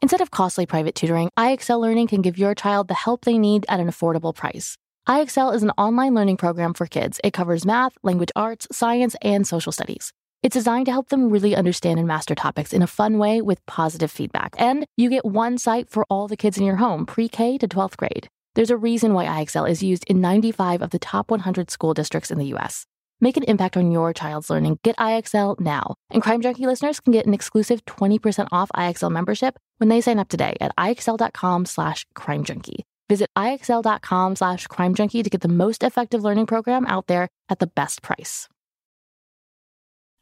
Instead of costly private tutoring, IXL Learning can give your child the help they need at an affordable price. IXL is an online learning program for kids. It covers math, language arts, science, and social studies. It's designed to help them really understand and master topics in a fun way with positive feedback. And you get one site for all the kids in your home, pre K to 12th grade. There's a reason why IXL is used in 95 of the top 100 school districts in the US. Make an impact on your child's learning. Get IXL now. And Crime Junkie listeners can get an exclusive 20% off IXL membership when they sign up today at IXL.com slash crime junkie. Visit IXL.com slash crime junkie to get the most effective learning program out there at the best price.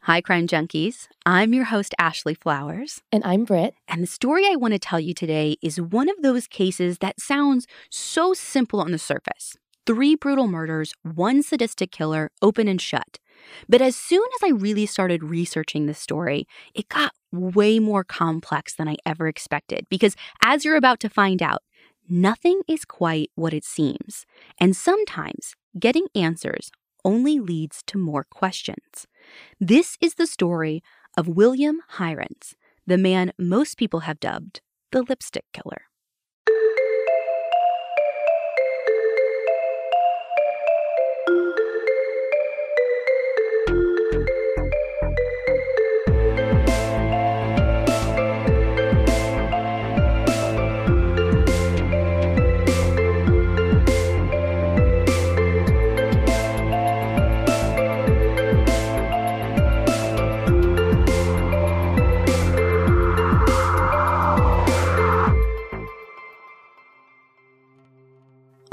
Hi, Crime Junkies. I'm your host, Ashley Flowers. And I'm Britt. And the story I want to tell you today is one of those cases that sounds so simple on the surface three brutal murders, one sadistic killer, open and shut. But as soon as I really started researching this story, it got way more complex than I ever expected. Because as you're about to find out, nothing is quite what it seems. And sometimes getting answers only leads to more questions. This is the story of William Heirens, the man most people have dubbed the lipstick killer.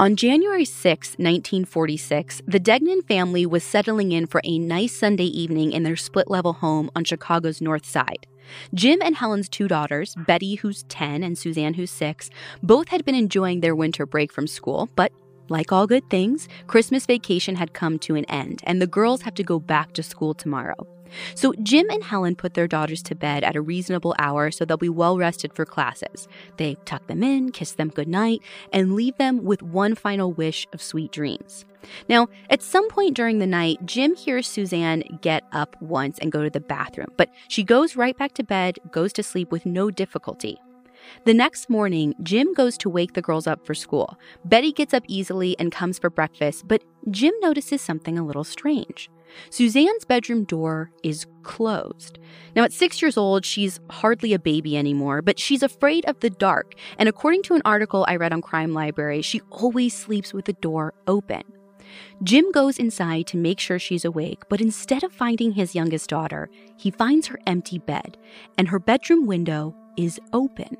On January 6, 1946, the Degnan family was settling in for a nice Sunday evening in their split level home on Chicago's North Side. Jim and Helen's two daughters, Betty, who's 10, and Suzanne, who's 6, both had been enjoying their winter break from school, but like all good things, Christmas vacation had come to an end, and the girls have to go back to school tomorrow. So Jim and Helen put their daughters to bed at a reasonable hour so they'll be well rested for classes. They tuck them in, kiss them goodnight, and leave them with one final wish of sweet dreams. Now, at some point during the night, Jim hears Suzanne get up once and go to the bathroom, but she goes right back to bed, goes to sleep with no difficulty. The next morning, Jim goes to wake the girls up for school. Betty gets up easily and comes for breakfast, but Jim notices something a little strange. Suzanne's bedroom door is closed. Now, at six years old, she's hardly a baby anymore, but she's afraid of the dark. And according to an article I read on Crime Library, she always sleeps with the door open. Jim goes inside to make sure she's awake, but instead of finding his youngest daughter, he finds her empty bed, and her bedroom window is open.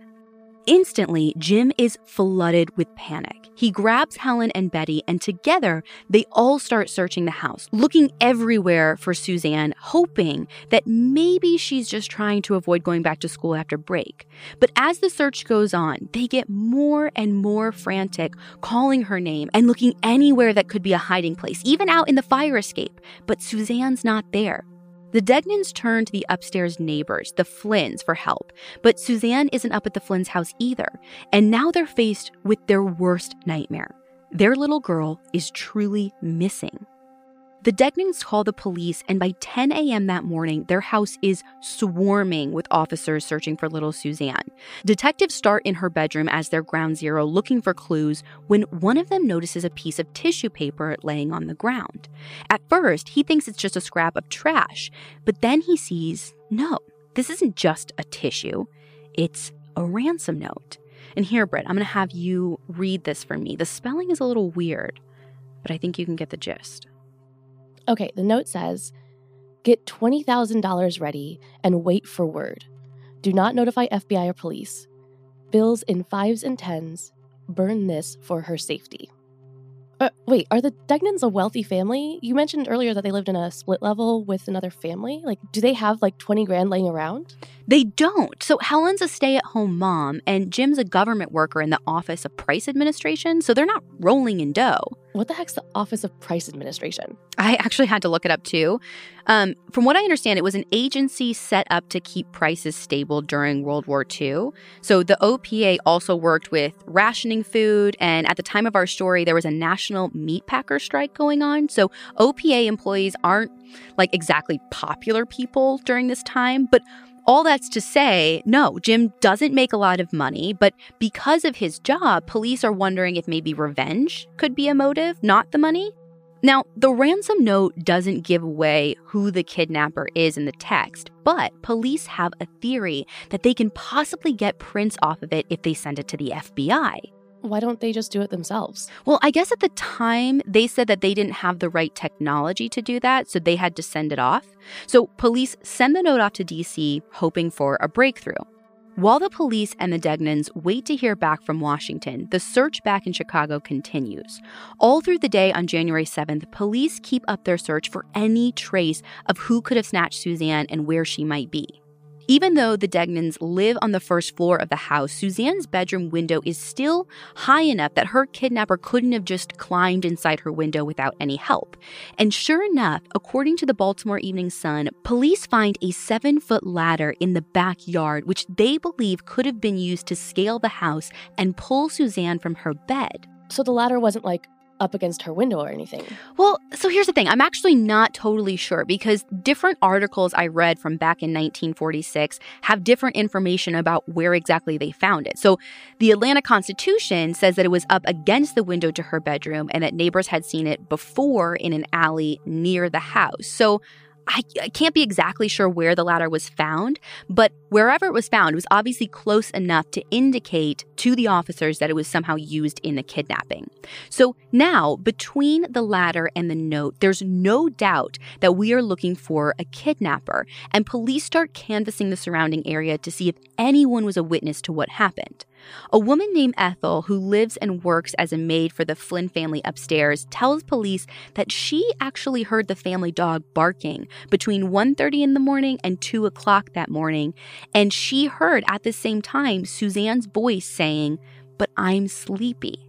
Instantly, Jim is flooded with panic. He grabs Helen and Betty, and together they all start searching the house, looking everywhere for Suzanne, hoping that maybe she's just trying to avoid going back to school after break. But as the search goes on, they get more and more frantic, calling her name and looking anywhere that could be a hiding place, even out in the fire escape. But Suzanne's not there. The Degnans turn to the upstairs neighbors, the Flynns, for help, but Suzanne isn't up at the Flynn's house either, and now they're faced with their worst nightmare. Their little girl is truly missing. The Degnans call the police, and by 10 a.m. that morning, their house is swarming with officers searching for little Suzanne. Detectives start in her bedroom as their ground zero looking for clues when one of them notices a piece of tissue paper laying on the ground. At first, he thinks it's just a scrap of trash, but then he sees no, this isn't just a tissue, it's a ransom note. And here, Britt, I'm going to have you read this for me. The spelling is a little weird, but I think you can get the gist. Okay, the note says Get $20,000 ready and wait for word. Do not notify FBI or police. Bills in fives and tens. Burn this for her safety. Uh, wait, are the Degnans a wealthy family? You mentioned earlier that they lived in a split level with another family. Like, do they have like 20 grand laying around? They don't. So Helen's a stay at home mom, and Jim's a government worker in the Office of Price Administration, so they're not rolling in dough. What the heck's the Office of Price Administration? I actually had to look it up too. Um, from what I understand, it was an agency set up to keep prices stable during World War II. So the OPA also worked with rationing food, and at the time of our story, there was a national meat packer strike going on. So OPA employees aren't like exactly popular people during this time, but all that's to say, no, Jim doesn't make a lot of money, but because of his job, police are wondering if maybe revenge could be a motive, not the money. Now, the ransom note doesn't give away who the kidnapper is in the text, but police have a theory that they can possibly get prints off of it if they send it to the FBI. Why don't they just do it themselves? Well, I guess at the time they said that they didn't have the right technology to do that, so they had to send it off. So police send the note off to DC, hoping for a breakthrough. While the police and the Degnans wait to hear back from Washington, the search back in Chicago continues. All through the day on January 7th, police keep up their search for any trace of who could have snatched Suzanne and where she might be. Even though the Degnans live on the first floor of the house, Suzanne's bedroom window is still high enough that her kidnapper couldn't have just climbed inside her window without any help. And sure enough, according to the Baltimore Evening Sun, police find a seven foot ladder in the backyard, which they believe could have been used to scale the house and pull Suzanne from her bed. So the ladder wasn't like up against her window or anything. Well, so here's the thing. I'm actually not totally sure because different articles I read from back in 1946 have different information about where exactly they found it. So the Atlanta Constitution says that it was up against the window to her bedroom and that neighbors had seen it before in an alley near the house. So I, I, can't be exactly sure where the ladder was found, but wherever it was found, it was obviously close enough to indicate to the officers that it was somehow used in the kidnapping. So now, between the ladder and the note, there's no doubt that we are looking for a kidnapper, and police start canvassing the surrounding area to see if anyone was a witness to what happened. A woman named Ethel, who lives and works as a maid for the Flynn family upstairs, tells police that she actually heard the family dog barking between 1.30 in the morning and 2 o'clock that morning, and she heard at the same time Suzanne's voice saying, But I'm sleepy.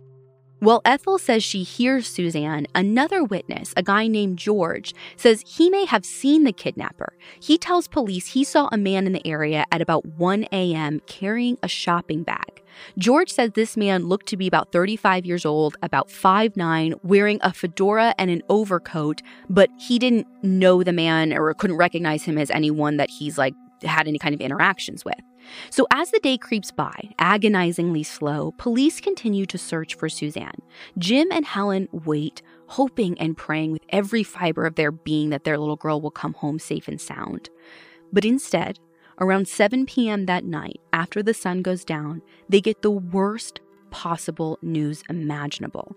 While Ethel says she hears Suzanne, another witness, a guy named George, says he may have seen the kidnapper. He tells police he saw a man in the area at about 1 a.m. carrying a shopping bag. George says this man looked to be about 35 years old, about 5'9, wearing a fedora and an overcoat, but he didn't know the man or couldn't recognize him as anyone that he's like had any kind of interactions with. So, as the day creeps by, agonizingly slow, police continue to search for Suzanne. Jim and Helen wait, hoping and praying with every fiber of their being that their little girl will come home safe and sound. But instead, Around 7 p.m. that night, after the sun goes down, they get the worst possible news imaginable.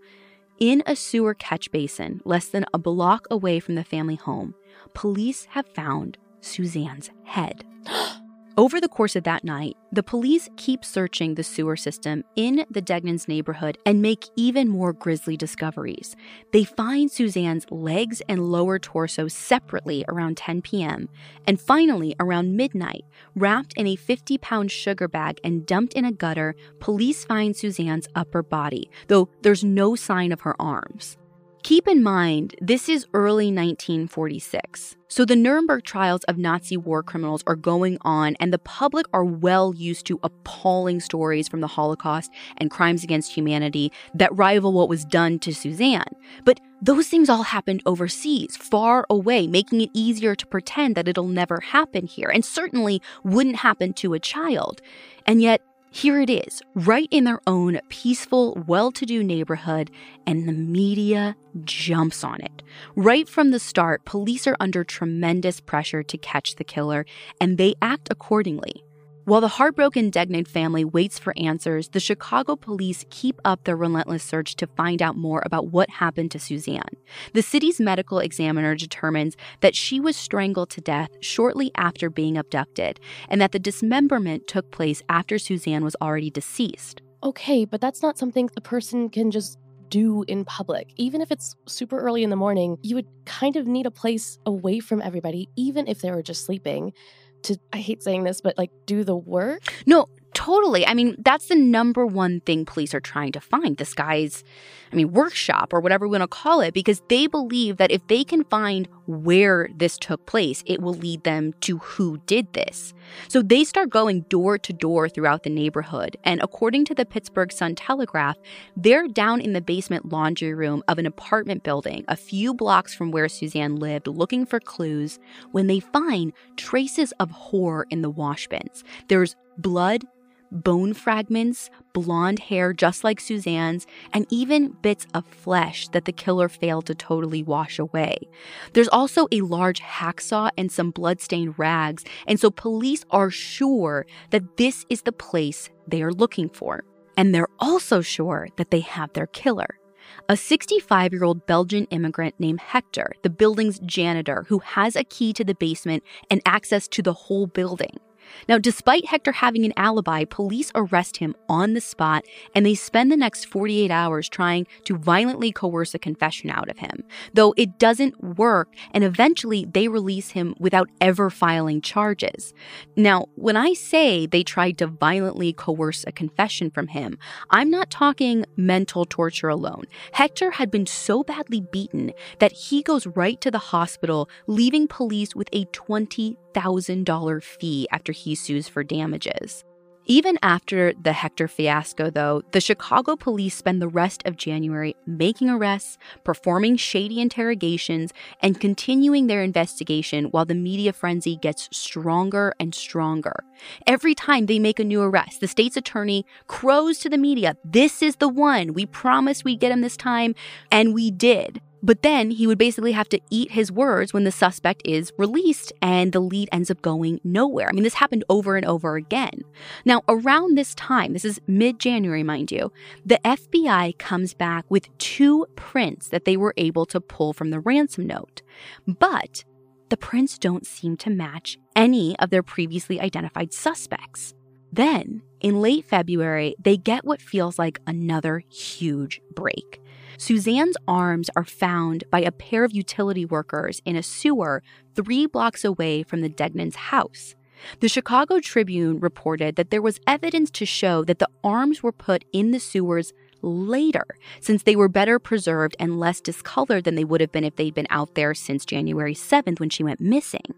In a sewer catch basin, less than a block away from the family home, police have found Suzanne's head. Over the course of that night, the police keep searching the sewer system in the Degnans neighborhood and make even more grisly discoveries. They find Suzanne's legs and lower torso separately around 10 p.m., and finally, around midnight, wrapped in a 50 pound sugar bag and dumped in a gutter, police find Suzanne's upper body, though there's no sign of her arms. Keep in mind, this is early 1946. So the Nuremberg trials of Nazi war criminals are going on, and the public are well used to appalling stories from the Holocaust and crimes against humanity that rival what was done to Suzanne. But those things all happened overseas, far away, making it easier to pretend that it'll never happen here, and certainly wouldn't happen to a child. And yet, here it is, right in their own peaceful, well to do neighborhood, and the media jumps on it. Right from the start, police are under tremendous pressure to catch the killer, and they act accordingly. While the heartbroken Degnan family waits for answers, the Chicago police keep up their relentless search to find out more about what happened to Suzanne. The city's medical examiner determines that she was strangled to death shortly after being abducted, and that the dismemberment took place after Suzanne was already deceased. Okay, but that's not something a person can just do in public. Even if it's super early in the morning, you would kind of need a place away from everybody, even if they were just sleeping to I hate saying this, but like do the work. No, totally. I mean, that's the number one thing police are trying to find this guy's, I mean, workshop or whatever we want to call it, because they believe that if they can find where this took place, it will lead them to who did this. So they start going door to door throughout the neighborhood. And according to the Pittsburgh Sun Telegraph, they're down in the basement laundry room of an apartment building a few blocks from where Suzanne lived looking for clues when they find traces of horror in the wash bins. There's blood bone fragments, blonde hair just like Suzanne's, and even bits of flesh that the killer failed to totally wash away. There's also a large hacksaw and some bloodstained rags, and so police are sure that this is the place they are looking for. And they're also sure that they have their killer. A 65 year old Belgian immigrant named Hector, the building's janitor, who has a key to the basement and access to the whole building. Now, despite Hector having an alibi, police arrest him on the spot and they spend the next 48 hours trying to violently coerce a confession out of him. Though it doesn't work, and eventually they release him without ever filing charges. Now, when I say they tried to violently coerce a confession from him, I'm not talking mental torture alone. Hector had been so badly beaten that he goes right to the hospital, leaving police with a 20 $1,000 fee after he sues for damages. Even after the Hector fiasco, though, the Chicago police spend the rest of January making arrests, performing shady interrogations, and continuing their investigation while the media frenzy gets stronger and stronger. Every time they make a new arrest, the state's attorney crows to the media, This is the one. We promised we'd get him this time, and we did. But then he would basically have to eat his words when the suspect is released and the lead ends up going nowhere. I mean, this happened over and over again. Now, around this time, this is mid January, mind you, the FBI comes back with two prints that they were able to pull from the ransom note. But the prints don't seem to match any of their previously identified suspects. Then, in late February, they get what feels like another huge break. Suzanne's arms are found by a pair of utility workers in a sewer three blocks away from the Degnans' house. The Chicago Tribune reported that there was evidence to show that the arms were put in the sewers later, since they were better preserved and less discolored than they would have been if they'd been out there since January 7th when she went missing.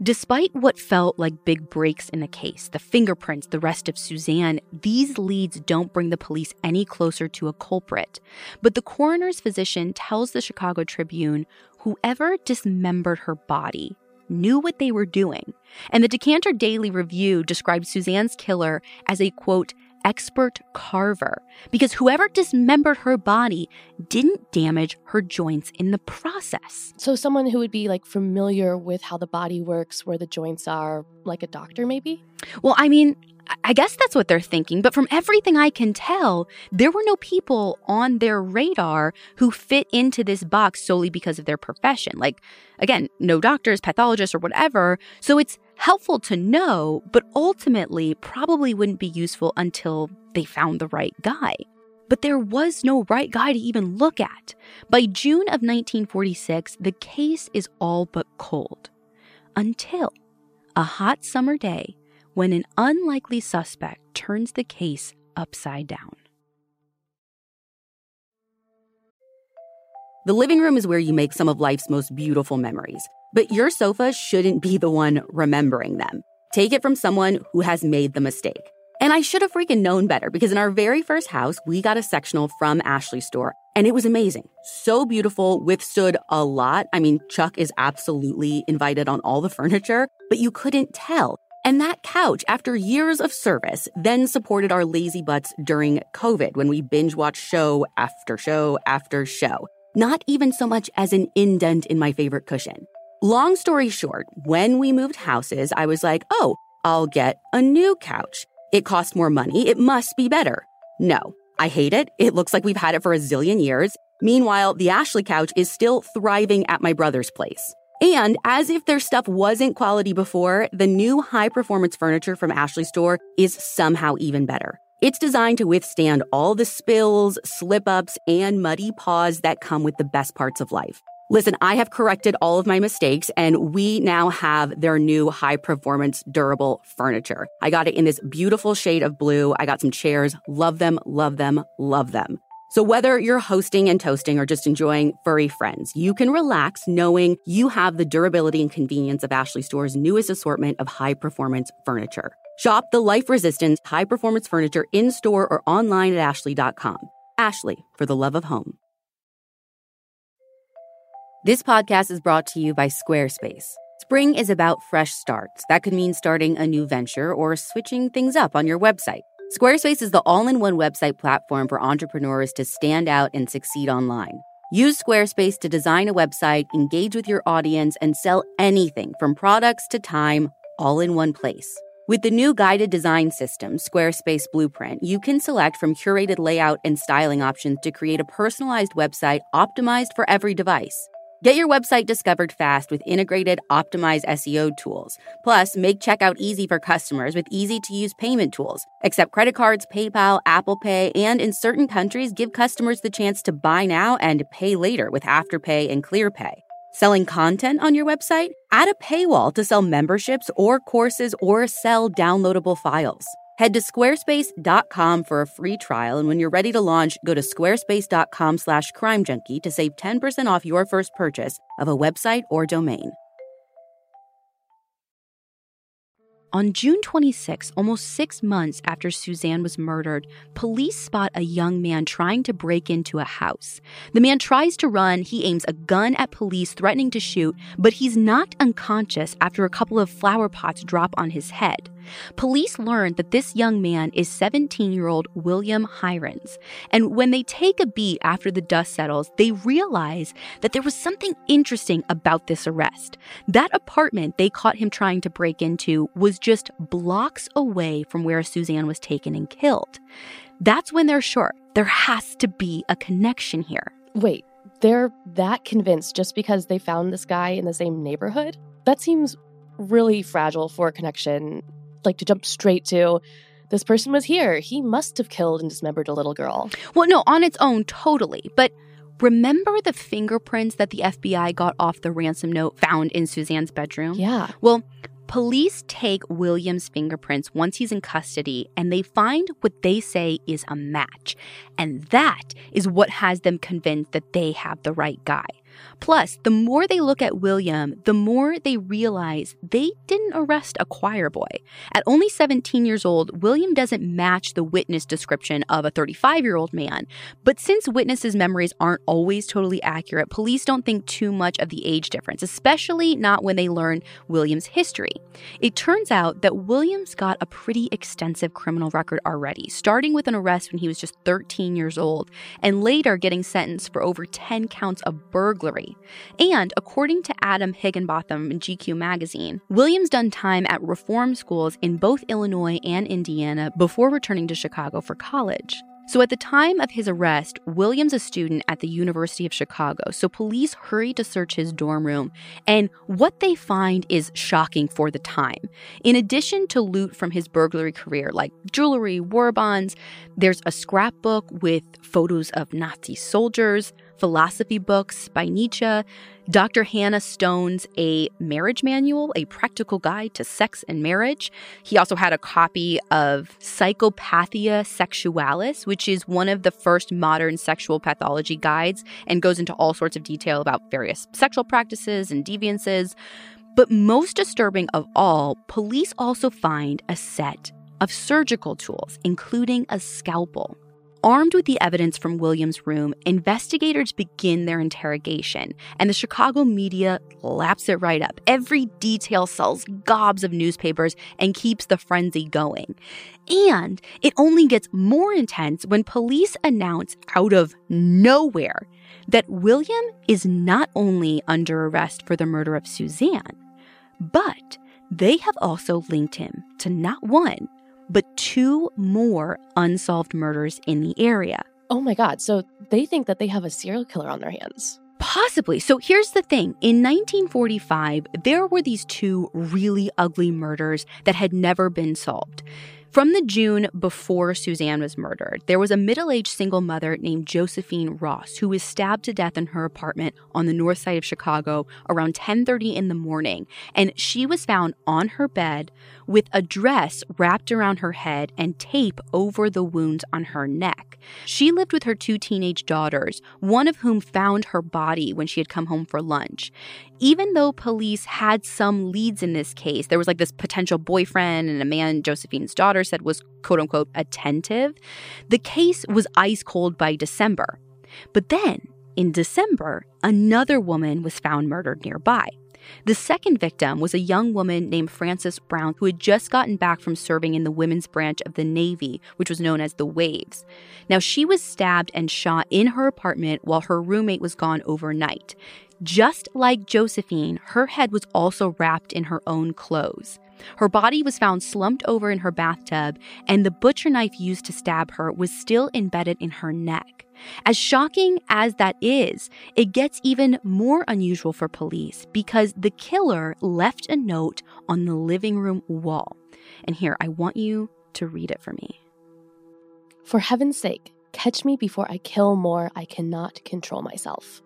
Despite what felt like big breaks in the case, the fingerprints, the rest of Suzanne, these leads don't bring the police any closer to a culprit. But the coroner's physician tells the Chicago Tribune whoever dismembered her body knew what they were doing. And the Decatur Daily Review described Suzanne's killer as a quote, expert carver because whoever dismembered her body didn't damage her joints in the process. So, someone who would be like familiar with how the body works, where the joints are, like a doctor, maybe? Well, I mean, I guess that's what they're thinking, but from everything I can tell, there were no people on their radar who fit into this box solely because of their profession. Like, again, no doctors, pathologists, or whatever. So it's helpful to know, but ultimately probably wouldn't be useful until they found the right guy. But there was no right guy to even look at. By June of 1946, the case is all but cold. Until a hot summer day when an unlikely suspect turns the case upside down. The living room is where you make some of life's most beautiful memories. But your sofa shouldn't be the one remembering them. Take it from someone who has made the mistake. And I should have freaking known better because in our very first house, we got a sectional from Ashley's store and it was amazing. So beautiful, withstood a lot. I mean, Chuck is absolutely invited on all the furniture, but you couldn't tell. And that couch, after years of service, then supported our lazy butts during COVID when we binge watched show after show after show. Not even so much as an indent in my favorite cushion. Long story short, when we moved houses, I was like, oh, I'll get a new couch. It costs more money. It must be better. No, I hate it. It looks like we've had it for a zillion years. Meanwhile, the Ashley couch is still thriving at my brother's place. And as if their stuff wasn't quality before, the new high performance furniture from Ashley Store is somehow even better. It's designed to withstand all the spills, slip ups, and muddy paws that come with the best parts of life. Listen, I have corrected all of my mistakes and we now have their new high performance durable furniture. I got it in this beautiful shade of blue. I got some chairs. Love them, love them, love them. So whether you're hosting and toasting or just enjoying furry friends, you can relax knowing you have the durability and convenience of Ashley Store's newest assortment of high performance furniture. Shop the life resistant high performance furniture in store or online at ashley.com. Ashley, for the love of home. This podcast is brought to you by Squarespace. Spring is about fresh starts. That could mean starting a new venture or switching things up on your website. Squarespace is the all in one website platform for entrepreneurs to stand out and succeed online. Use Squarespace to design a website, engage with your audience, and sell anything from products to time all in one place. With the new guided design system, Squarespace Blueprint, you can select from curated layout and styling options to create a personalized website optimized for every device. Get your website discovered fast with integrated, optimized SEO tools. Plus, make checkout easy for customers with easy to use payment tools. Accept credit cards, PayPal, Apple Pay, and in certain countries, give customers the chance to buy now and pay later with Afterpay and ClearPay. Selling content on your website? Add a paywall to sell memberships or courses or sell downloadable files. Head to squarespace.com for a free trial, and when you're ready to launch, go to squarespace.com slash crimejunkie to save 10% off your first purchase of a website or domain. On June 26, almost six months after Suzanne was murdered, police spot a young man trying to break into a house. The man tries to run, he aims a gun at police, threatening to shoot, but he's knocked unconscious after a couple of flower pots drop on his head. Police learned that this young man is 17 year old William Heirens. And when they take a beat after the dust settles, they realize that there was something interesting about this arrest. That apartment they caught him trying to break into was just blocks away from where Suzanne was taken and killed. That's when they're sure there has to be a connection here. Wait, they're that convinced just because they found this guy in the same neighborhood? That seems really fragile for a connection like to jump straight to this person was here. He must have killed and dismembered a little girl. Well, no, on its own, totally. But remember the fingerprints that the FBI got off the ransom note found in Suzanne's bedroom? Yeah. Well, Police take William's fingerprints once he's in custody and they find what they say is a match. And that is what has them convinced that they have the right guy. Plus, the more they look at William, the more they realize they didn't arrest a choir boy. At only 17 years old, William doesn't match the witness description of a 35 year old man. But since witnesses' memories aren't always totally accurate, police don't think too much of the age difference, especially not when they learn William's history. It turns out that Williams got a pretty extensive criminal record already, starting with an arrest when he was just 13 years old, and later getting sentenced for over 10 counts of burglary burglary. And according to Adam Higginbotham in GQ magazine, Williams done time at reform schools in both Illinois and Indiana before returning to Chicago for college. So at the time of his arrest, Williams a student at the University of Chicago. So police hurry to search his dorm room, and what they find is shocking for the time. In addition to loot from his burglary career like jewelry, war bonds, there's a scrapbook with photos of Nazi soldiers, philosophy books by Nietzsche, Dr. Hannah Stone's A Marriage Manual, a practical guide to sex and marriage. He also had a copy of Psychopathia Sexualis, which is one of the first modern sexual pathology guides and goes into all sorts of detail about various sexual practices and deviances. But most disturbing of all, police also find a set of surgical tools, including a scalpel. Armed with the evidence from Williams' room, investigators begin their interrogation, and the Chicago media laps it right up. Every detail sells gobs of newspapers and keeps the frenzy going. And it only gets more intense when police announce out of nowhere that William is not only under arrest for the murder of Suzanne, but they have also linked him to not one, but two more unsolved murders in the area. Oh my God. So they think that they have a serial killer on their hands. Possibly. So here's the thing in 1945, there were these two really ugly murders that had never been solved. From the June before Suzanne was murdered, there was a middle aged single mother named Josephine Ross who was stabbed to death in her apartment on the north side of Chicago around 10:30 in the morning, and she was found on her bed with a dress wrapped around her head and tape over the wounds on her neck. She lived with her two teenage daughters, one of whom found her body when she had come home for lunch. Even though police had some leads in this case, there was like this potential boyfriend and a man Josephine's daughter said was quote unquote attentive, the case was ice cold by December. But then, in December, another woman was found murdered nearby. The second victim was a young woman named Frances Brown who had just gotten back from serving in the women's branch of the Navy, which was known as the Waves. Now, she was stabbed and shot in her apartment while her roommate was gone overnight. Just like Josephine, her head was also wrapped in her own clothes. Her body was found slumped over in her bathtub, and the butcher knife used to stab her was still embedded in her neck. As shocking as that is, it gets even more unusual for police because the killer left a note on the living room wall. And here, I want you to read it for me. For heaven's sake, catch me before I kill more. I cannot control myself.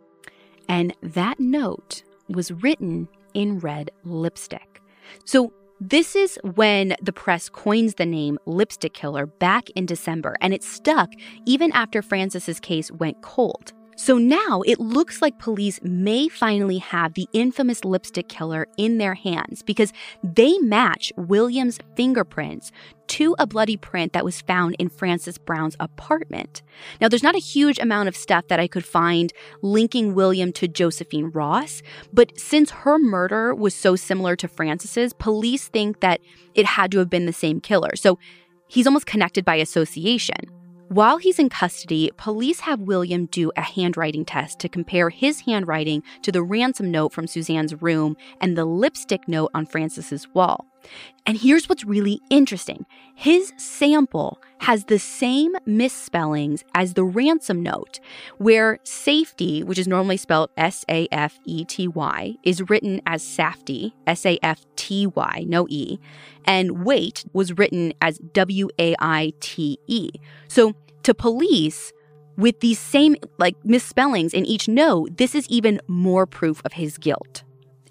And that note was written in red lipstick. So this is when the press coins the name lipstick killer back in December, and it stuck even after Frances's case went cold. So now it looks like police may finally have the infamous lipstick killer in their hands because they match William's fingerprints to a bloody print that was found in Frances Brown's apartment. Now, there's not a huge amount of stuff that I could find linking William to Josephine Ross, but since her murder was so similar to Frances's, police think that it had to have been the same killer. So he's almost connected by association. While he's in custody, police have William do a handwriting test to compare his handwriting to the ransom note from Suzanne's room and the lipstick note on Frances's wall. And here's what's really interesting. His sample has the same misspellings as the ransom note, where safety, which is normally spelled S A F E T Y, is written as safety, S A F T Y, no E, and wait was written as W A I T E. So to police, with these same like misspellings in each note, this is even more proof of his guilt.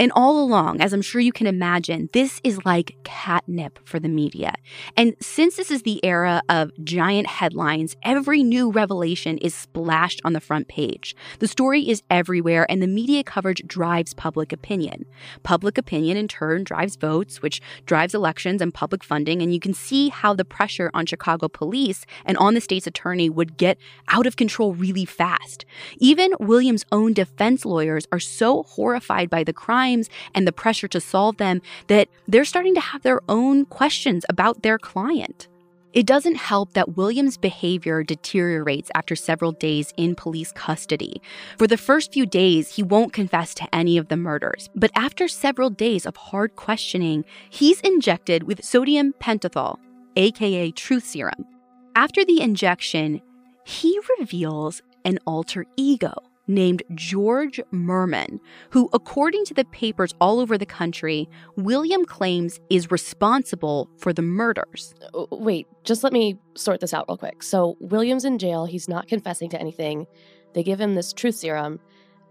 And all along, as I'm sure you can imagine, this is like catnip for the media. And since this is the era of giant headlines, every new revelation is splashed on the front page. The story is everywhere, and the media coverage drives public opinion. Public opinion, in turn, drives votes, which drives elections and public funding. And you can see how the pressure on Chicago police and on the state's attorney would get out of control really fast. Even Williams' own defense lawyers are so horrified by the crime and the pressure to solve them that they're starting to have their own questions about their client. It doesn't help that William's behavior deteriorates after several days in police custody. For the first few days, he won't confess to any of the murders, but after several days of hard questioning, he's injected with sodium pentothal, aka truth serum. After the injection, he reveals an alter ego named George Merman, who, according to the papers all over the country, William claims is responsible for the murders. Uh, wait, just let me sort this out real quick. So, William's in jail. He's not confessing to anything. They give him this truth serum,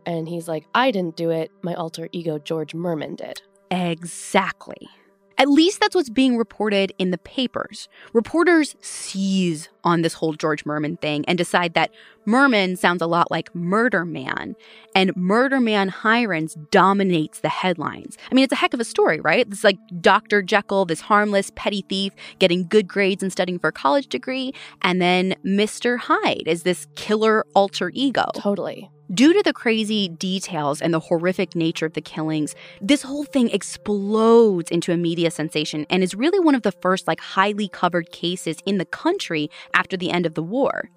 and he's like, I didn't do it. My alter ego, George Merman, did. Exactly. At least that's what's being reported in the papers. Reporters seize on this whole George Merman thing and decide that Merman sounds a lot like Murder Man, and Murder Man Heirens dominates the headlines. I mean, it's a heck of a story, right? It's like Dr. Jekyll, this harmless petty thief, getting good grades and studying for a college degree, and then Mr. Hyde is this killer alter ego. Totally. Due to the crazy details and the horrific nature of the killings, this whole thing explodes into a media sensation and is really one of the first like highly covered cases in the country after the end of the war.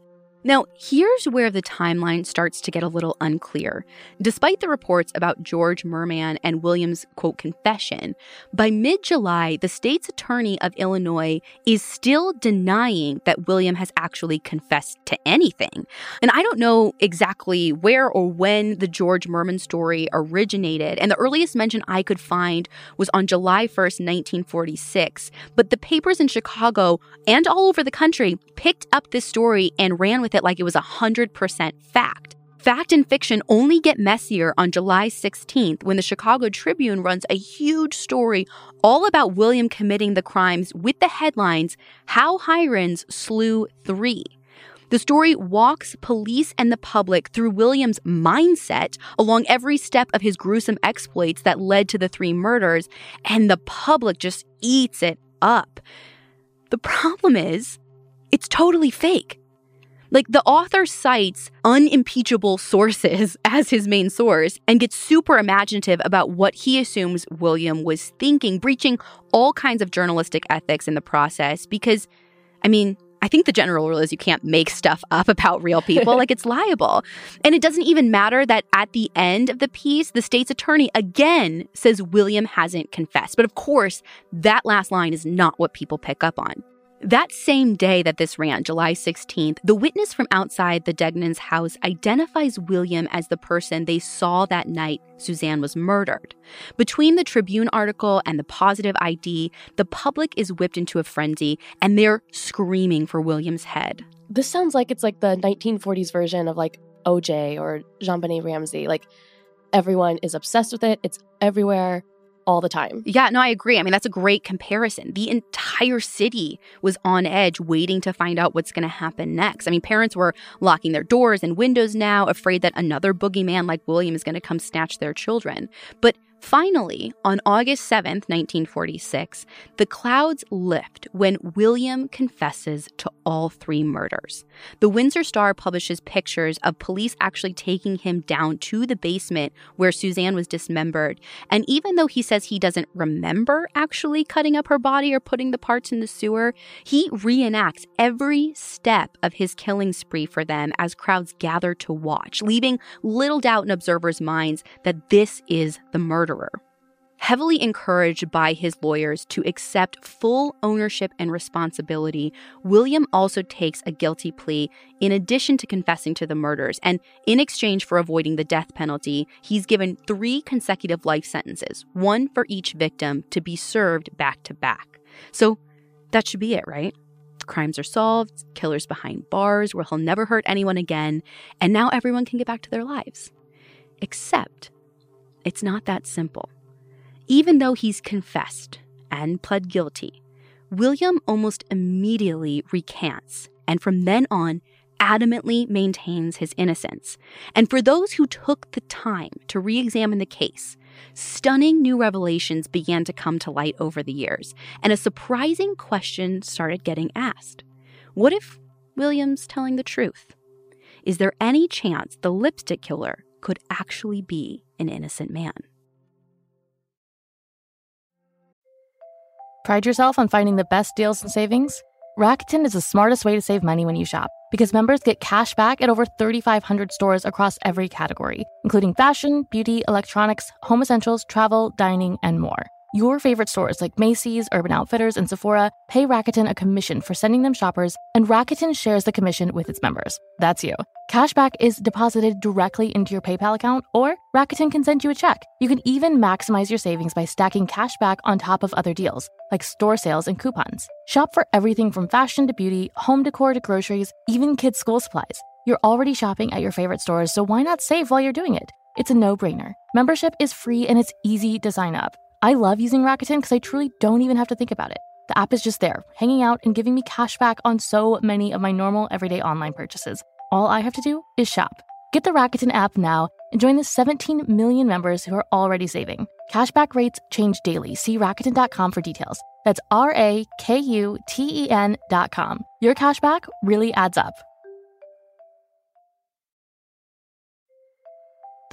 Now, here's where the timeline starts to get a little unclear. Despite the reports about George Merman and William's quote confession, by mid July, the state's attorney of Illinois is still denying that William has actually confessed to anything. And I don't know exactly where or when the George Merman story originated, and the earliest mention I could find was on July 1st, 1946. But the papers in Chicago and all over the country picked up this story and ran with with it like it was 100% fact. Fact and fiction only get messier on July 16th when the Chicago Tribune runs a huge story all about William committing the crimes with the headlines How Heirens Slew Three. The story walks police and the public through William's mindset along every step of his gruesome exploits that led to the three murders, and the public just eats it up. The problem is, it's totally fake. Like the author cites unimpeachable sources as his main source and gets super imaginative about what he assumes William was thinking, breaching all kinds of journalistic ethics in the process. Because, I mean, I think the general rule is you can't make stuff up about real people, like it's liable. And it doesn't even matter that at the end of the piece, the state's attorney again says William hasn't confessed. But of course, that last line is not what people pick up on. That same day that this ran, July 16th, the witness from outside the Degnans' house identifies William as the person they saw that night Suzanne was murdered. Between the Tribune article and the positive ID, the public is whipped into a frenzy and they're screaming for William's head. This sounds like it's like the 1940s version of like OJ or JonBenét Ramsey. Like everyone is obsessed with it, it's everywhere all the time. Yeah, no, I agree. I mean, that's a great comparison. The entire city was on edge waiting to find out what's going to happen next. I mean, parents were locking their doors and windows now, afraid that another boogeyman like William is going to come snatch their children. But Finally, on August 7th, 1946, the clouds lift when William confesses to all three murders. The Windsor Star publishes pictures of police actually taking him down to the basement where Suzanne was dismembered. And even though he says he doesn't remember actually cutting up her body or putting the parts in the sewer, he reenacts every step of his killing spree for them as crowds gather to watch, leaving little doubt in observers' minds that this is the murder murderer. Heavily encouraged by his lawyers to accept full ownership and responsibility, William also takes a guilty plea in addition to confessing to the murders. And in exchange for avoiding the death penalty, he's given three consecutive life sentences, one for each victim, to be served back to back. So that should be it, right? Crimes are solved, killers behind bars where he'll never hurt anyone again, and now everyone can get back to their lives. Except it's not that simple. Even though he's confessed and pled guilty, William almost immediately recants and from then on adamantly maintains his innocence. And for those who took the time to re examine the case, stunning new revelations began to come to light over the years, and a surprising question started getting asked What if William's telling the truth? Is there any chance the lipstick killer could actually be an innocent man. Pride yourself on finding the best deals and savings? Rakuten is the smartest way to save money when you shop because members get cash back at over 3,500 stores across every category, including fashion, beauty, electronics, home essentials, travel, dining, and more. Your favorite stores like Macy's, Urban Outfitters, and Sephora pay Rakuten a commission for sending them shoppers, and Rakuten shares the commission with its members. That's you. Cashback is deposited directly into your PayPal account, or Rakuten can send you a check. You can even maximize your savings by stacking cashback on top of other deals, like store sales and coupons. Shop for everything from fashion to beauty, home decor to groceries, even kids' school supplies. You're already shopping at your favorite stores, so why not save while you're doing it? It's a no brainer. Membership is free and it's easy to sign up. I love using Rakuten because I truly don't even have to think about it. The app is just there, hanging out and giving me cash back on so many of my normal everyday online purchases. All I have to do is shop. Get the Rakuten app now and join the 17 million members who are already saving. Cashback rates change daily. See Rakuten.com for details. That's R A K U T E N.com. Your cashback really adds up.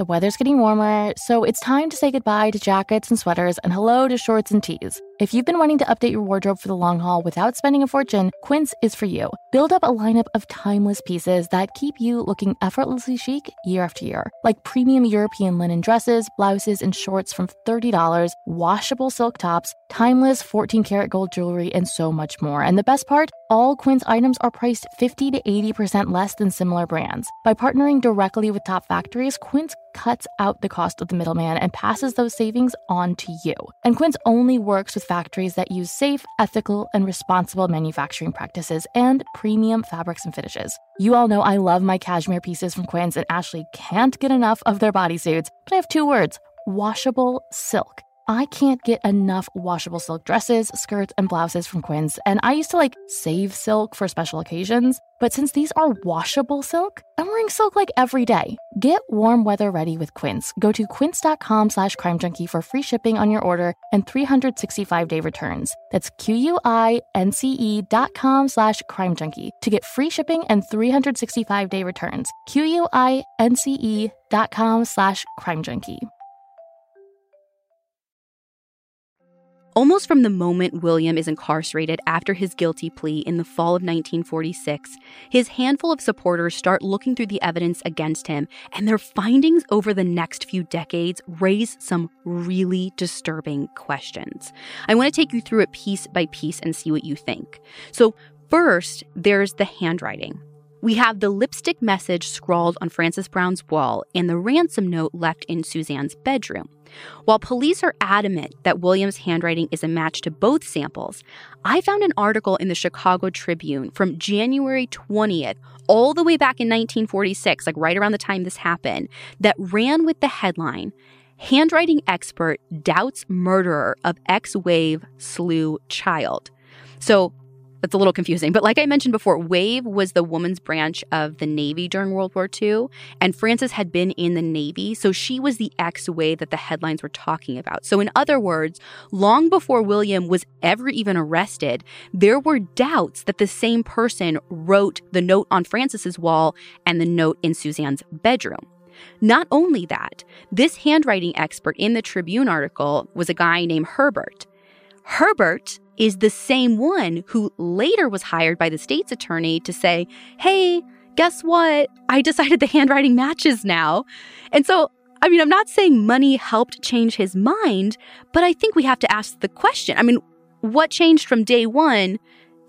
The weather's getting warmer, so it's time to say goodbye to jackets and sweaters and hello to shorts and tees. If you've been wanting to update your wardrobe for the long haul without spending a fortune, Quince is for you. Build up a lineup of timeless pieces that keep you looking effortlessly chic year after year, like premium European linen dresses, blouses, and shorts from $30, washable silk tops, timeless 14 karat gold jewelry, and so much more. And the best part? All Quince items are priced 50 to 80% less than similar brands. By partnering directly with top factories, Quince cuts out the cost of the middleman and passes those savings on to you. And Quince only works with factories that use safe, ethical, and responsible manufacturing practices and premium fabrics and finishes. You all know I love my cashmere pieces from Quince, and Ashley can't get enough of their bodysuits. But I have two words washable silk. I can't get enough washable silk dresses, skirts, and blouses from Quince, and I used to like save silk for special occasions. But since these are washable silk, I'm wearing silk like every day. Get warm weather ready with Quince. Go to quince.com slash crime junkie for free shipping on your order and 365 day returns. That's Q-U-I-N-C-E dot com slash crime junkie to get free shipping and 365 day returns. Q-U-I-N-C-E dot com slash crime Almost from the moment William is incarcerated after his guilty plea in the fall of 1946, his handful of supporters start looking through the evidence against him, and their findings over the next few decades raise some really disturbing questions. I want to take you through it piece by piece and see what you think. So, first, there's the handwriting. We have the lipstick message scrawled on Frances Brown's wall and the ransom note left in Suzanne's bedroom. While police are adamant that Williams' handwriting is a match to both samples, I found an article in the Chicago Tribune from January 20th, all the way back in 1946, like right around the time this happened, that ran with the headline Handwriting Expert Doubts Murderer of Ex Wave Slew Child. So that's a little confusing. But like I mentioned before, WAVE was the woman's branch of the Navy during World War II, and Frances had been in the Navy, so she was the ex WAVE that the headlines were talking about. So, in other words, long before William was ever even arrested, there were doubts that the same person wrote the note on Frances's wall and the note in Suzanne's bedroom. Not only that, this handwriting expert in the Tribune article was a guy named Herbert. Herbert is the same one who later was hired by the state's attorney to say, hey, guess what? I decided the handwriting matches now. And so, I mean, I'm not saying money helped change his mind, but I think we have to ask the question. I mean, what changed from day one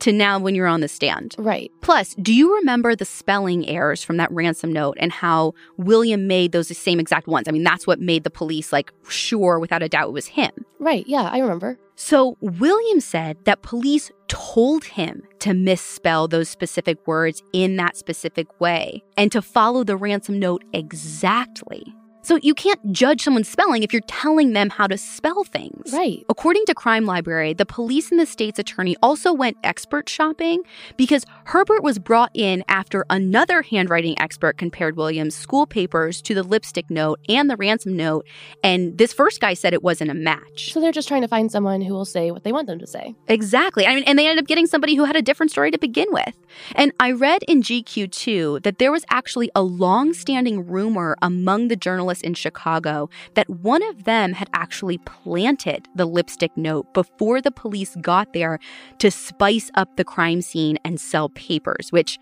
to now when you're on the stand. Right. Plus, do you remember the spelling errors from that ransom note and how William made those the same exact ones? I mean, that's what made the police like sure without a doubt it was him. Right. Yeah, I remember. So, William said that police told him to misspell those specific words in that specific way and to follow the ransom note exactly. So you can't judge someone's spelling if you're telling them how to spell things. Right. According to Crime Library, the police and the state's attorney also went expert shopping because Herbert was brought in after another handwriting expert compared Williams' school papers to the lipstick note and the ransom note, and this first guy said it wasn't a match. So they're just trying to find someone who will say what they want them to say. Exactly. I mean, and they ended up getting somebody who had a different story to begin with. And I read in GQ too that there was actually a long-standing rumor among the journalists in Chicago that one of them had actually planted the lipstick note before the police got there to spice up the crime scene and sell papers, which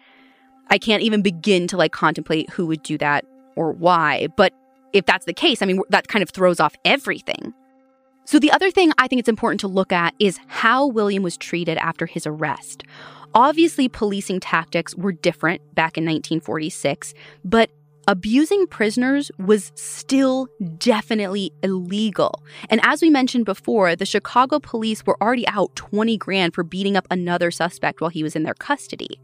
I can't even begin to like contemplate who would do that or why. But if that's the case, I mean, that kind of throws off everything. So, the other thing I think it's important to look at is how William was treated after his arrest. Obviously, policing tactics were different back in 1946, but abusing prisoners was still definitely illegal. And as we mentioned before, the Chicago police were already out 20 grand for beating up another suspect while he was in their custody.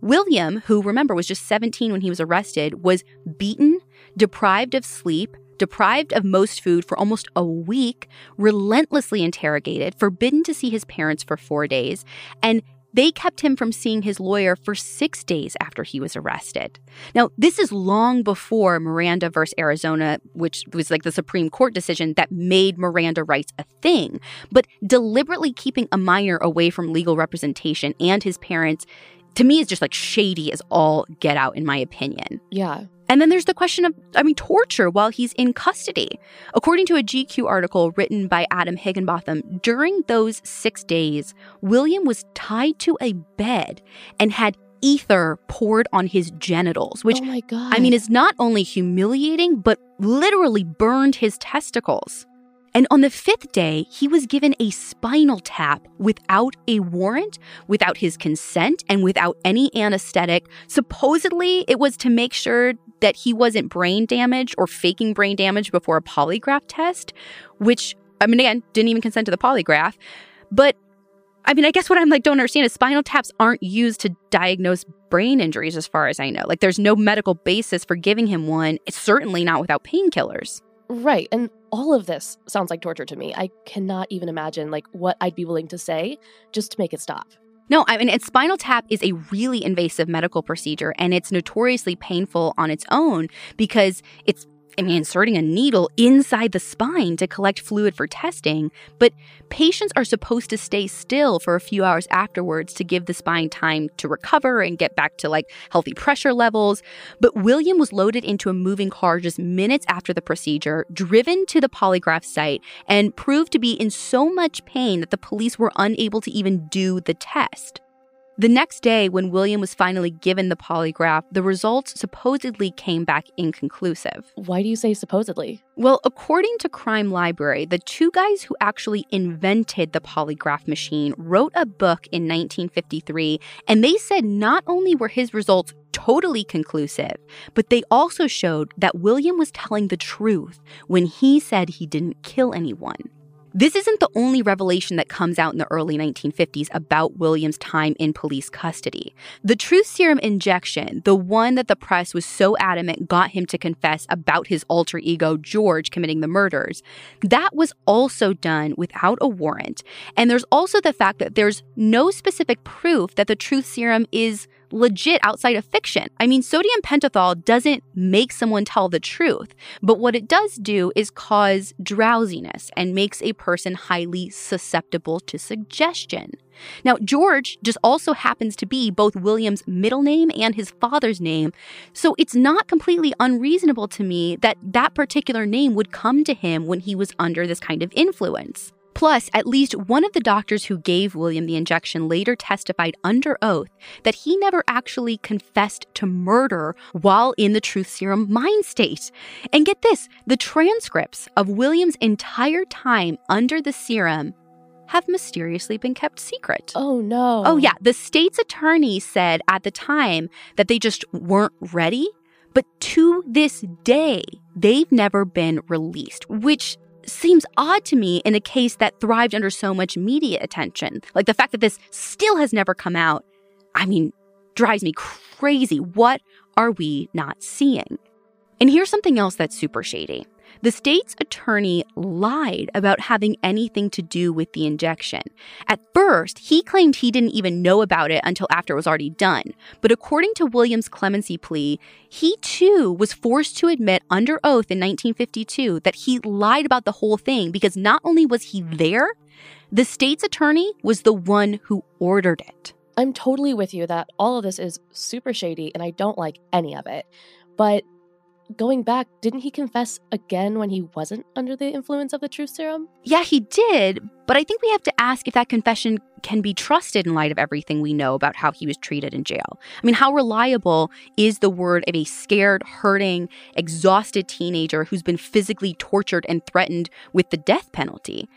William, who remember was just 17 when he was arrested, was beaten, deprived of sleep, deprived of most food for almost a week, relentlessly interrogated, forbidden to see his parents for four days, and they kept him from seeing his lawyer for six days after he was arrested. Now, this is long before Miranda versus Arizona, which was like the Supreme Court decision that made Miranda rights a thing. But deliberately keeping a minor away from legal representation and his parents, to me, is just like shady as all get out, in my opinion. Yeah. And then there's the question of, I mean, torture while he's in custody. According to a GQ article written by Adam Higginbotham, during those six days, William was tied to a bed and had ether poured on his genitals, which, oh. I mean, is not only humiliating, but literally burned his testicles. And on the fifth day, he was given a spinal tap without a warrant, without his consent, and without any anesthetic. Supposedly, it was to make sure that he wasn't brain damaged or faking brain damage before a polygraph test, which, I mean, again, didn't even consent to the polygraph. But I mean, I guess what I'm like, don't understand is spinal taps aren't used to diagnose brain injuries, as far as I know. Like, there's no medical basis for giving him one. It's certainly not without painkillers. Right. And all of this sounds like torture to me. I cannot even imagine like what I'd be willing to say just to make it stop. No, I mean, spinal tap is a really invasive medical procedure and it's notoriously painful on its own because it's I mean, inserting a needle inside the spine to collect fluid for testing, but patients are supposed to stay still for a few hours afterwards to give the spine time to recover and get back to like healthy pressure levels. But William was loaded into a moving car just minutes after the procedure, driven to the polygraph site, and proved to be in so much pain that the police were unable to even do the test. The next day, when William was finally given the polygraph, the results supposedly came back inconclusive. Why do you say supposedly? Well, according to Crime Library, the two guys who actually invented the polygraph machine wrote a book in 1953, and they said not only were his results totally conclusive, but they also showed that William was telling the truth when he said he didn't kill anyone. This isn't the only revelation that comes out in the early 1950s about William's time in police custody. The truth serum injection, the one that the press was so adamant got him to confess about his alter ego, George, committing the murders, that was also done without a warrant. And there's also the fact that there's no specific proof that the truth serum is legit outside of fiction. I mean, sodium pentothal doesn't make someone tell the truth, but what it does do is cause drowsiness and makes a person highly susceptible to suggestion. Now, George just also happens to be both William's middle name and his father's name, so it's not completely unreasonable to me that that particular name would come to him when he was under this kind of influence. Plus, at least one of the doctors who gave William the injection later testified under oath that he never actually confessed to murder while in the truth serum mind state. And get this the transcripts of William's entire time under the serum have mysteriously been kept secret. Oh, no. Oh, yeah. The state's attorney said at the time that they just weren't ready. But to this day, they've never been released, which seems odd to me in a case that thrived under so much media attention. Like the fact that this still has never come out, I mean, drives me crazy. What are we not seeing? And here's something else that's super shady. The state's attorney lied about having anything to do with the injection. At first, he claimed he didn't even know about it until after it was already done. But according to Williams' clemency plea, he too was forced to admit under oath in 1952 that he lied about the whole thing because not only was he there, the state's attorney was the one who ordered it. I'm totally with you that all of this is super shady and I don't like any of it. But going back, didn't he confess again when he wasn't under the influence of the truth serum? Yeah, he did, but I think we have to ask if that confession can be trusted in light of everything we know about how he was treated in jail. I mean, how reliable is the word of a scared, hurting, exhausted teenager who's been physically tortured and threatened with the death penalty?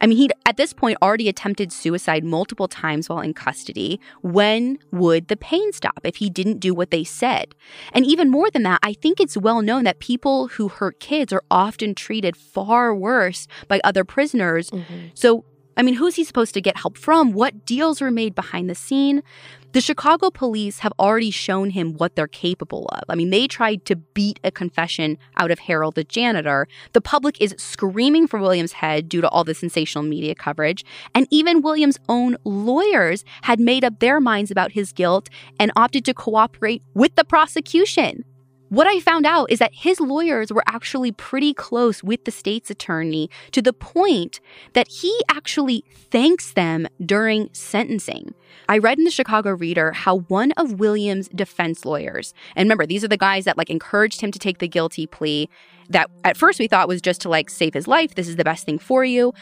I mean, he'd at this point already attempted suicide multiple times while in custody. When would the pain stop if he didn't do what they said? And even more than that, I think it's well known that people who hurt kids are often treated far worse by other prisoners. Mm-hmm. So I mean, who's he supposed to get help from? What deals were made behind the scene? The Chicago police have already shown him what they're capable of. I mean, they tried to beat a confession out of Harold the janitor. The public is screaming for William's head due to all the sensational media coverage. And even William's own lawyers had made up their minds about his guilt and opted to cooperate with the prosecution. What I found out is that his lawyers were actually pretty close with the state's attorney to the point that he actually thanks them during sentencing. I read in the Chicago Reader how one of Williams' defense lawyers, and remember, these are the guys that like encouraged him to take the guilty plea that at first we thought was just to like save his life. This is the best thing for you.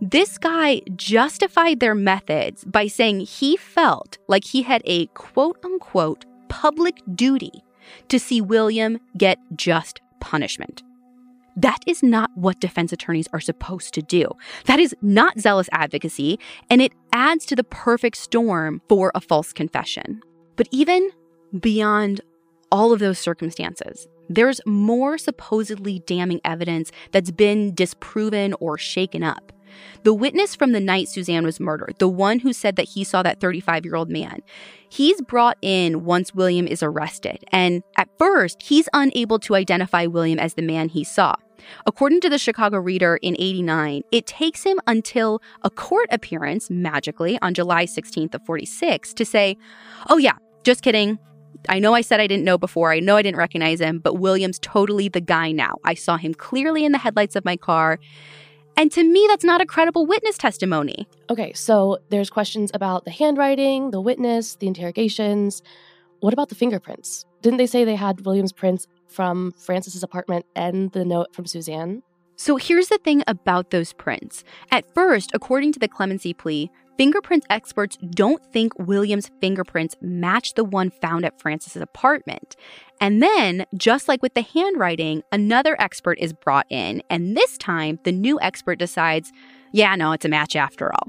This guy justified their methods by saying he felt like he had a quote unquote public duty to see William get just punishment. That is not what defense attorneys are supposed to do. That is not zealous advocacy, and it adds to the perfect storm for a false confession. But even beyond all of those circumstances, there's more supposedly damning evidence that's been disproven or shaken up. The witness from the night Suzanne was murdered, the one who said that he saw that 35 year old man, he's brought in once William is arrested. And at first, he's unable to identify William as the man he saw. According to the Chicago Reader in 89, it takes him until a court appearance, magically, on July 16th of 46 to say, oh yeah, just kidding. I know I said I didn't know before. I know I didn't recognize him, but William's totally the guy now. I saw him clearly in the headlights of my car. And to me, that's not a credible witness testimony. Okay, so there's questions about the handwriting, the witness, the interrogations. What about the fingerprints? Didn't they say they had William's prints from Frances's apartment and the note from Suzanne? So here's the thing about those prints. At first, according to the clemency plea, fingerprint experts don't think William's fingerprints match the one found at Frances's apartment. And then, just like with the handwriting, another expert is brought in, and this time the new expert decides, yeah, no, it's a match after all.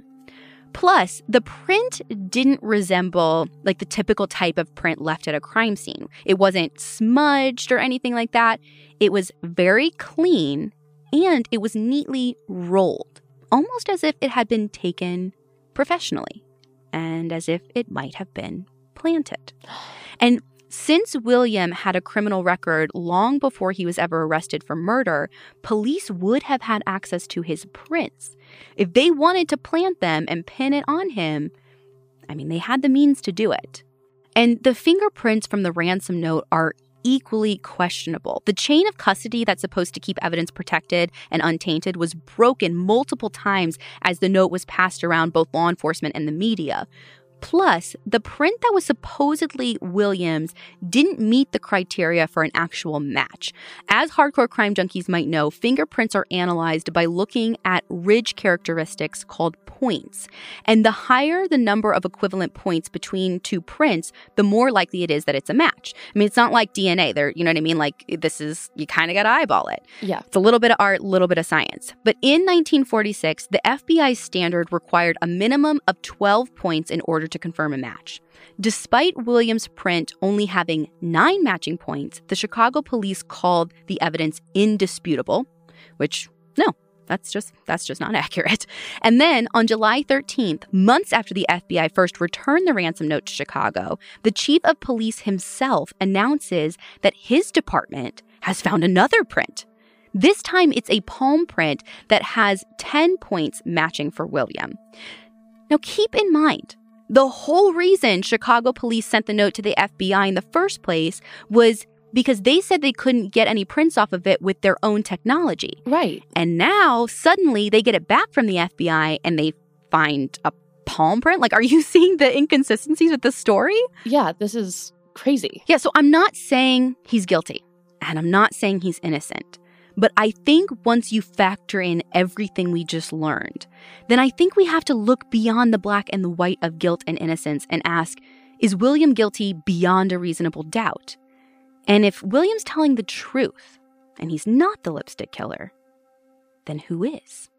Plus, the print didn't resemble like the typical type of print left at a crime scene. It wasn't smudged or anything like that. It was very clean and it was neatly rolled, almost as if it had been taken professionally and as if it might have been planted. And since William had a criminal record long before he was ever arrested for murder, police would have had access to his prints. If they wanted to plant them and pin it on him, I mean, they had the means to do it. And the fingerprints from the ransom note are equally questionable. The chain of custody that's supposed to keep evidence protected and untainted was broken multiple times as the note was passed around both law enforcement and the media. Plus, the print that was supposedly Williams didn't meet the criteria for an actual match. As hardcore crime junkies might know, fingerprints are analyzed by looking at ridge characteristics called points. And the higher the number of equivalent points between two prints, the more likely it is that it's a match. I mean, it's not like DNA. There, you know what I mean? Like this is you kind of got to eyeball it. Yeah. It's a little bit of art, a little bit of science. But in 1946, the FBI standard required a minimum of 12 points in order to confirm a match. Despite Williams' print only having nine matching points, the Chicago police called the evidence indisputable, which, no, that's just that's just not accurate. And then on July 13th, months after the FBI first returned the ransom note to Chicago, the chief of police himself announces that his department has found another print. This time it's a palm print that has 10 points matching for William. Now keep in mind, the whole reason Chicago police sent the note to the FBI in the first place was because they said they couldn't get any prints off of it with their own technology. Right. And now suddenly they get it back from the FBI and they find a palm print. Like, are you seeing the inconsistencies with the story? Yeah, this is crazy. Yeah, so I'm not saying he's guilty and I'm not saying he's innocent. But I think once you factor in everything we just learned, then I think we have to look beyond the black and the white of guilt and innocence and ask is William guilty beyond a reasonable doubt? And if William's telling the truth and he's not the lipstick killer, then who is?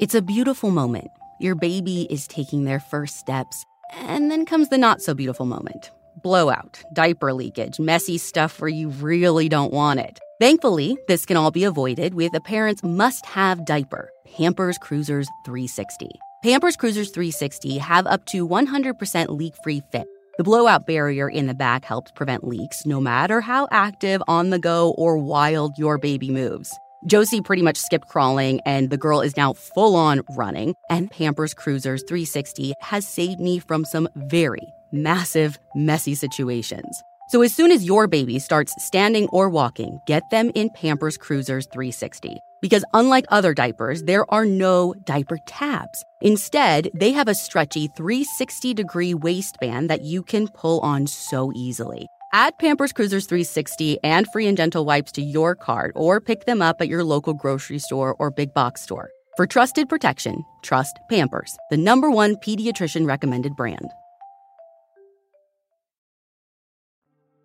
It's a beautiful moment. Your baby is taking their first steps, and then comes the not so beautiful moment blowout, diaper leakage, messy stuff where you really don't want it. Thankfully, this can all be avoided with a parent's must have diaper, Pampers Cruisers 360. Pampers Cruisers 360 have up to 100% leak free fit. The blowout barrier in the back helps prevent leaks no matter how active, on the go, or wild your baby moves. Josie pretty much skipped crawling, and the girl is now full on running. And Pampers Cruisers 360 has saved me from some very massive, messy situations. So as soon as your baby starts standing or walking, get them in Pampers Cruisers 360. Because unlike other diapers, there are no diaper tabs. Instead, they have a stretchy 360 degree waistband that you can pull on so easily. Add Pampers Cruisers 360 and free and gentle wipes to your cart or pick them up at your local grocery store or big box store. For trusted protection, trust Pampers, the number one pediatrician recommended brand.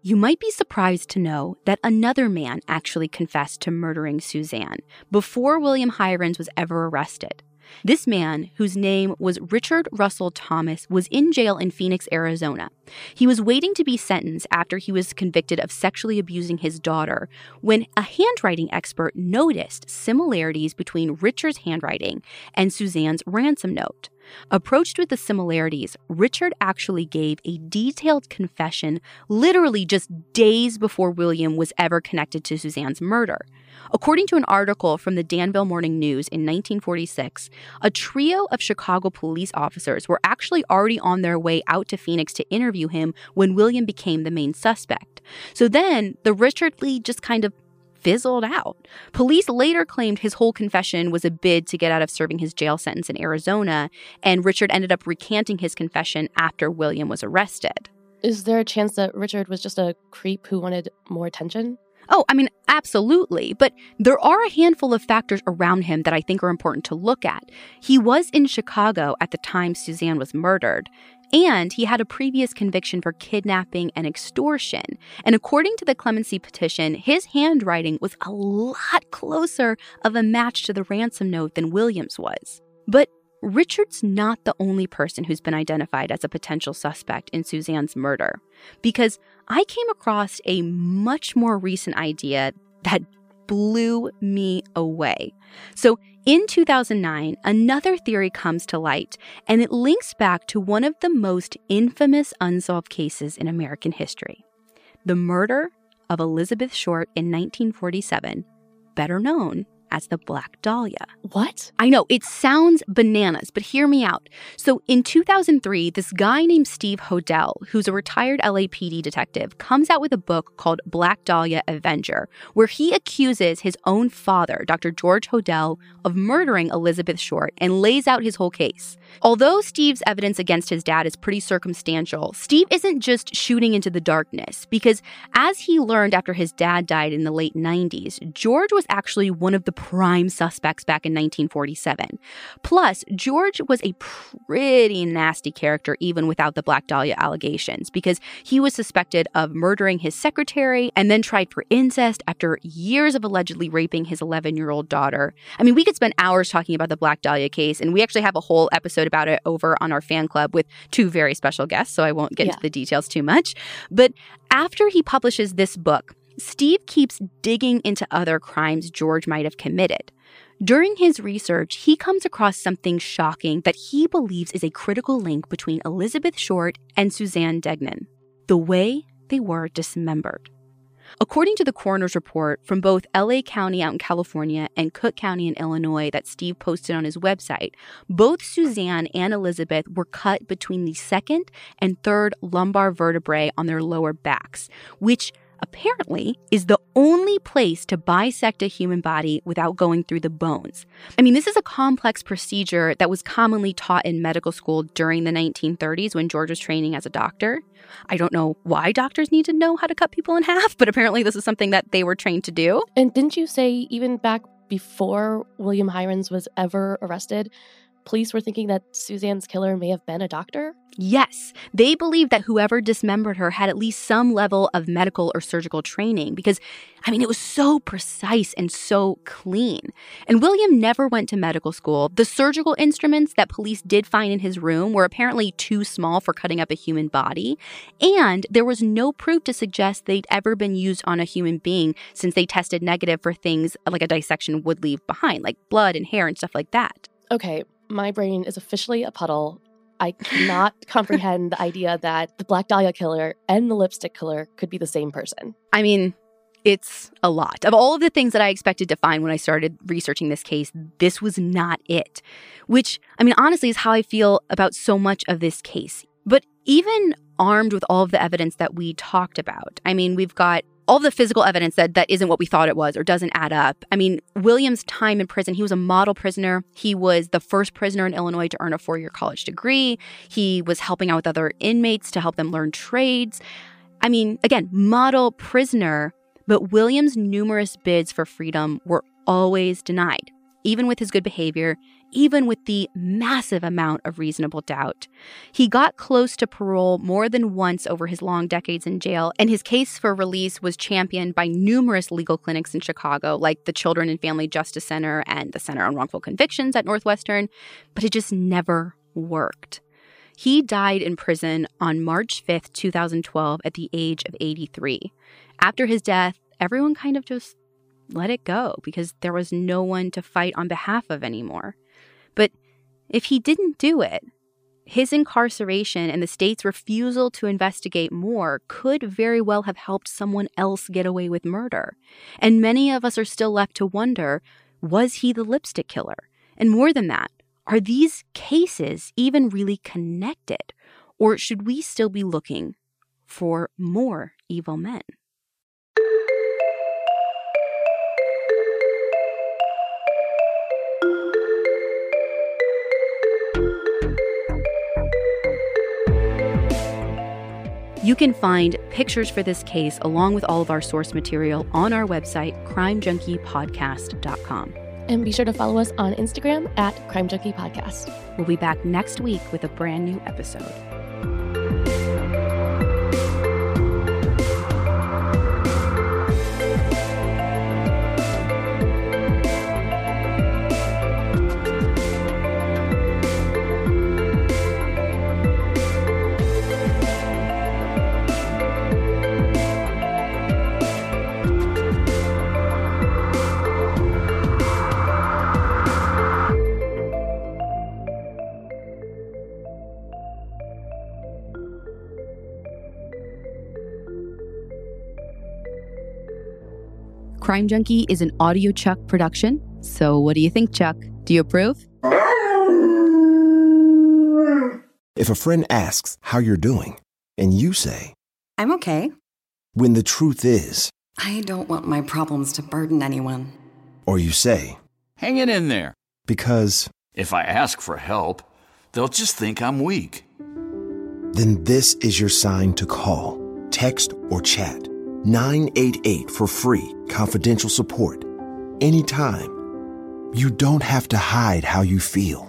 You might be surprised to know that another man actually confessed to murdering Suzanne before William Heirens was ever arrested. This man, whose name was Richard Russell Thomas, was in jail in Phoenix, Arizona. He was waiting to be sentenced after he was convicted of sexually abusing his daughter when a handwriting expert noticed similarities between Richard's handwriting and Suzanne's ransom note. Approached with the similarities, Richard actually gave a detailed confession literally just days before William was ever connected to Suzanne's murder. According to an article from the Danville Morning News in 1946, a trio of Chicago police officers were actually already on their way out to Phoenix to interview him when William became the main suspect. So then the Richard Lee just kind of fizzled out. Police later claimed his whole confession was a bid to get out of serving his jail sentence in Arizona, and Richard ended up recanting his confession after William was arrested. Is there a chance that Richard was just a creep who wanted more attention? Oh, I mean, absolutely. But there are a handful of factors around him that I think are important to look at. He was in Chicago at the time Suzanne was murdered. And he had a previous conviction for kidnapping and extortion. And according to the clemency petition, his handwriting was a lot closer of a match to the ransom note than Williams was. But Richard's not the only person who's been identified as a potential suspect in Suzanne's murder, because I came across a much more recent idea that blew me away. So, in 2009, another theory comes to light, and it links back to one of the most infamous unsolved cases in American history the murder of Elizabeth Short in 1947, better known as the Black Dahlia. What? I know, it sounds bananas, but hear me out. So in 2003, this guy named Steve Hodel, who's a retired LAPD detective, comes out with a book called Black Dahlia Avenger, where he accuses his own father, Dr. George Hodel, of murdering Elizabeth Short and lays out his whole case. Although Steve's evidence against his dad is pretty circumstantial, Steve isn't just shooting into the darkness because as he learned after his dad died in the late 90s, George was actually one of the prime suspects back in 1947. Plus, George was a pretty nasty character even without the Black Dahlia allegations because he was suspected of murdering his secretary and then tried for incest after years of allegedly raping his 11 year old daughter. I mean, we could spend hours talking about the Black Dahlia case, and we actually have a whole episode about it over on our fan club with two very special guests, so I won't get yeah. into the details too much. But after he publishes this book, Steve keeps digging into other crimes George might have committed. During his research, he comes across something shocking that he believes is a critical link between Elizabeth Short and Suzanne Degnan the way they were dismembered. According to the coroner's report from both LA County out in California and Cook County in Illinois that Steve posted on his website, both Suzanne and Elizabeth were cut between the second and third lumbar vertebrae on their lower backs, which apparently is the only place to bisect a human body without going through the bones. I mean, this is a complex procedure that was commonly taught in medical school during the 1930s when George was training as a doctor. I don't know why doctors need to know how to cut people in half, but apparently this is something that they were trained to do. And didn't you say even back before William Heirens was ever arrested, police were thinking that Suzanne's killer may have been a doctor? Yes, they believed that whoever dismembered her had at least some level of medical or surgical training because, I mean, it was so precise and so clean. And William never went to medical school. The surgical instruments that police did find in his room were apparently too small for cutting up a human body. And there was no proof to suggest they'd ever been used on a human being since they tested negative for things like a dissection would leave behind, like blood and hair and stuff like that. Okay, my brain is officially a puddle. I cannot comprehend the idea that the Black Dahlia killer and the lipstick killer could be the same person. I mean, it's a lot. Of all of the things that I expected to find when I started researching this case, this was not it. Which, I mean, honestly, is how I feel about so much of this case. But even armed with all of the evidence that we talked about, I mean, we've got all the physical evidence that that isn't what we thought it was or doesn't add up. I mean, William's time in prison, he was a model prisoner. He was the first prisoner in Illinois to earn a four-year college degree. He was helping out with other inmates to help them learn trades. I mean, again, model prisoner, but William's numerous bids for freedom were always denied. Even with his good behavior, even with the massive amount of reasonable doubt. He got close to parole more than once over his long decades in jail, and his case for release was championed by numerous legal clinics in Chicago, like the Children and Family Justice Center and the Center on Wrongful Convictions at Northwestern, but it just never worked. He died in prison on March 5th, 2012, at the age of 83. After his death, everyone kind of just let it go because there was no one to fight on behalf of anymore. But if he didn't do it, his incarceration and the state's refusal to investigate more could very well have helped someone else get away with murder. And many of us are still left to wonder was he the lipstick killer? And more than that, are these cases even really connected? Or should we still be looking for more evil men? You can find pictures for this case along with all of our source material on our website, crimejunkiepodcast.com. And be sure to follow us on Instagram at Crime Junkie Podcast. We'll be back next week with a brand new episode. Crime Junkie is an audiochuck production. So, what do you think, Chuck? Do you approve? If a friend asks how you're doing, and you say, I'm okay, when the truth is, I don't want my problems to burden anyone. or you say, Hang it in there. because, If I ask for help, they'll just think I'm weak. then this is your sign to call, text, or chat 988 for free, confidential support. Anytime. You don't have to hide how you feel.